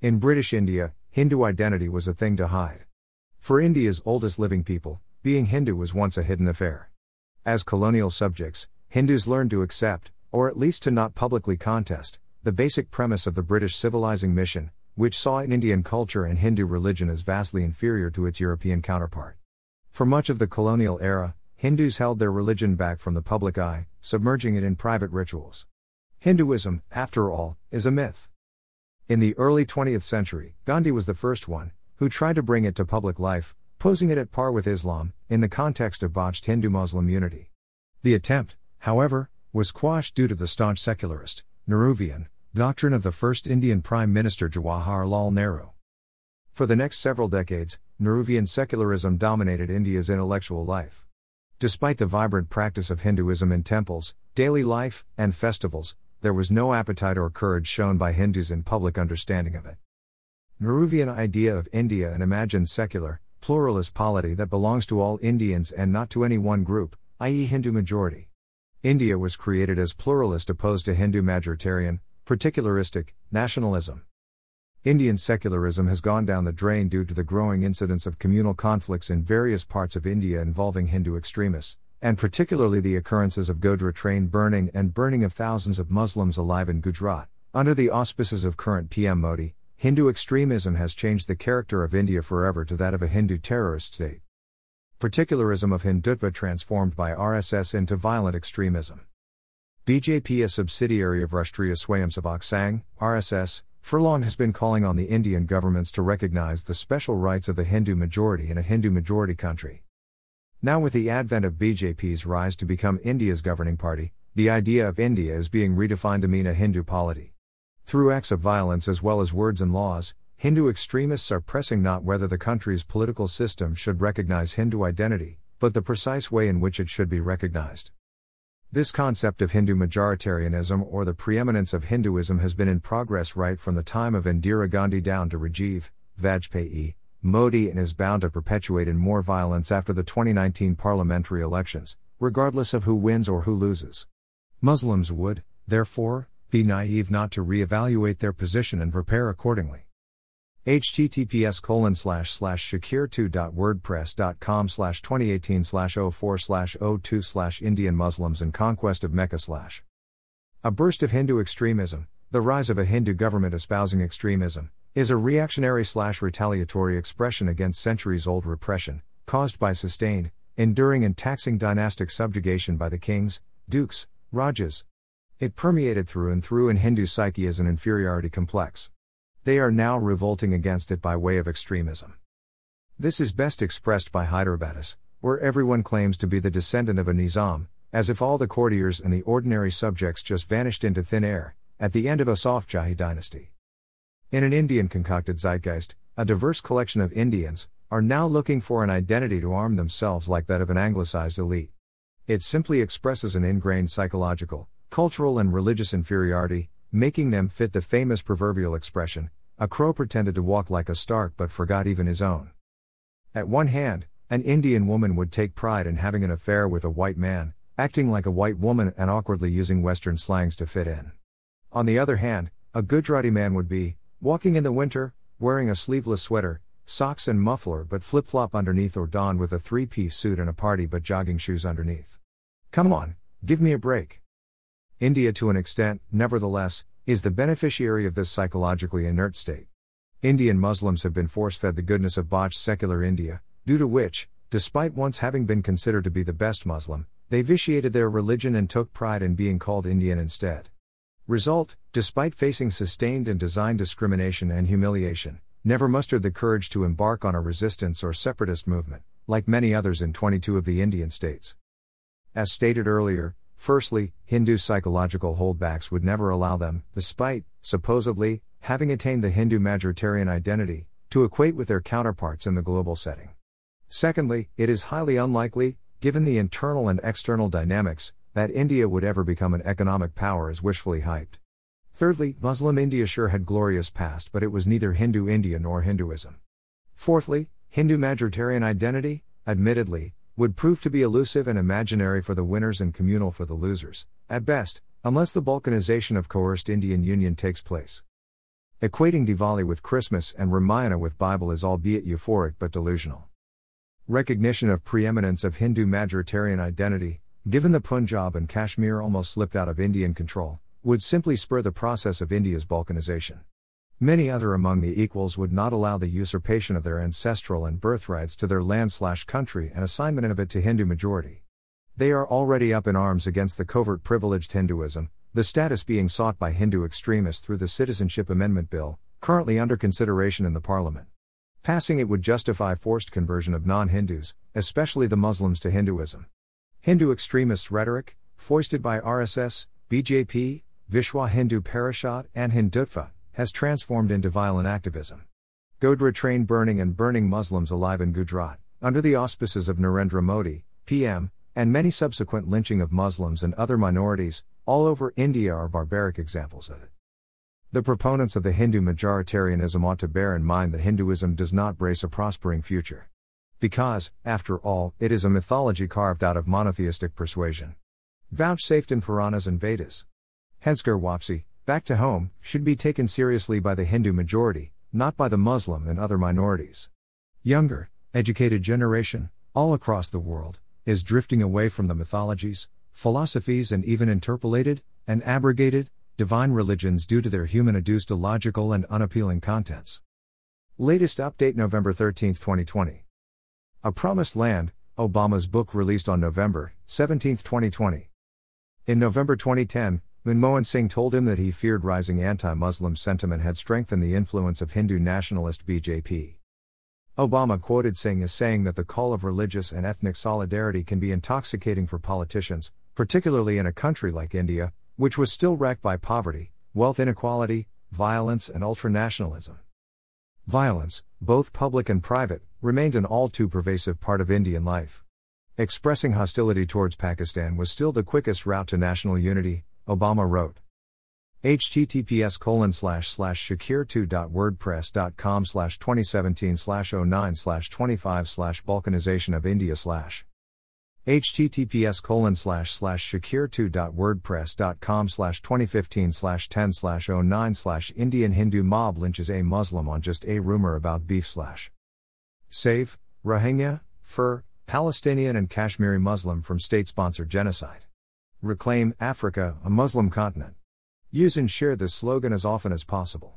In British India, Hindu identity was a thing to hide. For India's oldest living people, being Hindu was once a hidden affair. As colonial subjects, Hindus learned to accept, or at least to not publicly contest, the basic premise of the British civilizing mission, which saw Indian culture and Hindu religion as vastly inferior to its European counterpart. For much of the colonial era, Hindus held their religion back from the public eye, submerging it in private rituals. Hinduism, after all, is a myth. In the early 20th century, Gandhi was the first one who tried to bring it to public life, posing it at par with Islam, in the context of botched Hindu Muslim unity. The attempt, however, was quashed due to the staunch secularist, Nehruvian, doctrine of the first Indian Prime Minister Jawaharlal Nehru. For the next several decades, Nehruvian secularism dominated India's intellectual life. Despite the vibrant practice of Hinduism in temples, daily life, and festivals, there was no appetite or courage shown by Hindus in public understanding of it. Nehruvian idea of India an imagined secular, pluralist polity that belongs to all Indians and not to any one group, i.e., Hindu majority. India was created as pluralist opposed to Hindu majoritarian, particularistic, nationalism. Indian secularism has gone down the drain due to the growing incidence of communal conflicts in various parts of India involving Hindu extremists, and particularly the occurrences of Godhra train burning and burning of thousands of Muslims alive in Gujarat. Under the auspices of current PM Modi, Hindu extremism has changed the character of India forever to that of a Hindu terrorist state. Particularism of Hindutva transformed by RSS into violent extremism. BJP, a subsidiary of Rashtriya Swayamsevak Sangh, RSS, for long has been calling on the Indian governments to recognize the special rights of the Hindu majority in a Hindu majority country. Now, with the advent of BJP's rise to become India's governing party, the idea of India is being redefined to mean a Hindu polity. Through acts of violence as well as words and laws, Hindu extremists are pressing not whether the country's political system should recognize Hindu identity, but the precise way in which it should be recognized. This concept of Hindu majoritarianism or the preeminence of Hinduism has been in progress right from the time of Indira Gandhi down to Rajiv, Vajpayee, Modi and is bound to perpetuate in more violence after the 2019 parliamentary elections, regardless of who wins or who loses. Muslims would, therefore, be naive not to re-evaluate their position and prepare accordingly. https colon slash slash shakir2.wordpress.com slash 2018 slash 04 slash 02 slash Indian Muslims and conquest of Mecca slash. A burst of Hindu extremism, the rise of a Hindu government espousing extremism, is a reactionary slash retaliatory expression against centuries old repression, caused by sustained, enduring, and taxing dynastic subjugation by the kings, dukes, rajas. It permeated through and through in Hindu psyche as an inferiority complex. They are now revolting against it by way of extremism. This is best expressed by Hyderabadis, where everyone claims to be the descendant of a Nizam, as if all the courtiers and the ordinary subjects just vanished into thin air, at the end of Asaf Jahi dynasty. In an Indian concocted zeitgeist, a diverse collection of Indians are now looking for an identity to arm themselves like that of an anglicized elite. It simply expresses an ingrained psychological, cultural, and religious inferiority, making them fit the famous proverbial expression a crow pretended to walk like a stark but forgot even his own. At one hand, an Indian woman would take pride in having an affair with a white man, acting like a white woman and awkwardly using Western slangs to fit in. On the other hand, a Gujarati man would be, Walking in the winter, wearing a sleeveless sweater, socks and muffler but flip flop underneath or donned with a three piece suit and a party but jogging shoes underneath. Come on, give me a break. India, to an extent, nevertheless, is the beneficiary of this psychologically inert state. Indian Muslims have been force fed the goodness of botched secular India, due to which, despite once having been considered to be the best Muslim, they vitiated their religion and took pride in being called Indian instead. Result, despite facing sustained and designed discrimination and humiliation, never mustered the courage to embark on a resistance or separatist movement, like many others in 22 of the Indian states. As stated earlier, firstly, Hindu psychological holdbacks would never allow them, despite, supposedly, having attained the Hindu majoritarian identity, to equate with their counterparts in the global setting. Secondly, it is highly unlikely, given the internal and external dynamics, that India would ever become an economic power is wishfully hyped. Thirdly, Muslim India sure had glorious past, but it was neither Hindu India nor Hinduism. Fourthly, Hindu majoritarian identity, admittedly, would prove to be elusive and imaginary for the winners and communal for the losers, at best, unless the balkanization of coerced Indian Union takes place. Equating Diwali with Christmas and Ramayana with Bible is albeit euphoric but delusional. Recognition of preeminence of Hindu majoritarian identity, given the Punjab and Kashmir almost slipped out of Indian control, would simply spur the process of India's balkanization. Many other among the equals would not allow the usurpation of their ancestral and birthrights to their land slash country and assignment of it to Hindu majority. They are already up in arms against the covert privileged Hinduism, the status being sought by Hindu extremists through the Citizenship Amendment Bill, currently under consideration in the Parliament. Passing it would justify forced conversion of non Hindus, especially the Muslims, to Hinduism. Hindu extremist rhetoric, foisted by RSS, BJP, Vishwa Hindu Parishad, and Hindutva, has transformed into violent activism. Godhra train burning and burning Muslims alive in Gujarat, under the auspices of Narendra Modi, PM, and many subsequent lynching of Muslims and other minorities, all over India are barbaric examples of it. The proponents of the Hindu majoritarianism ought to bear in mind that Hinduism does not brace a prospering future. Because, after all, it is a mythology carved out of monotheistic persuasion. Vouchsafed in Puranas and Vedas. Hence Ghar Wapsi, back to home, should be taken seriously by the Hindu majority, not by the Muslim and other minorities. Younger, educated generation, all across the world, is drifting away from the mythologies, philosophies, and even interpolated and abrogated divine religions due to their human adduced illogical and unappealing contents. Latest update November 13, 2020. A Promised Land, Obama's book released on November 17, 2020. In November 2010, Manmohan Singh told him that he feared rising anti Muslim sentiment had strengthened the influence of Hindu nationalist BJP. Obama quoted Singh as saying that the call of religious and ethnic solidarity can be intoxicating for politicians, particularly in a country like India, which was still wrecked by poverty, wealth inequality, violence, and ultranationalism. Violence, both public and private, remained an all too pervasive part of Indian life. Expressing hostility towards Pakistan was still the quickest route to national unity, Obama wrote. https colon slash slash shakir2.wordpress.com slash 2017 slash 09 slash 25 slash balkanization of India slash https colon slash slash shakir2.wordpress.com slash 2015 slash 10 slash 09 slash Indian Hindu mob lynches a Muslim on just a rumor about beef slash save Rohingya, Fur, Palestinian and Kashmiri Muslim from state-sponsored genocide. Reclaim Africa, a Muslim continent. Use and share this slogan as often as possible.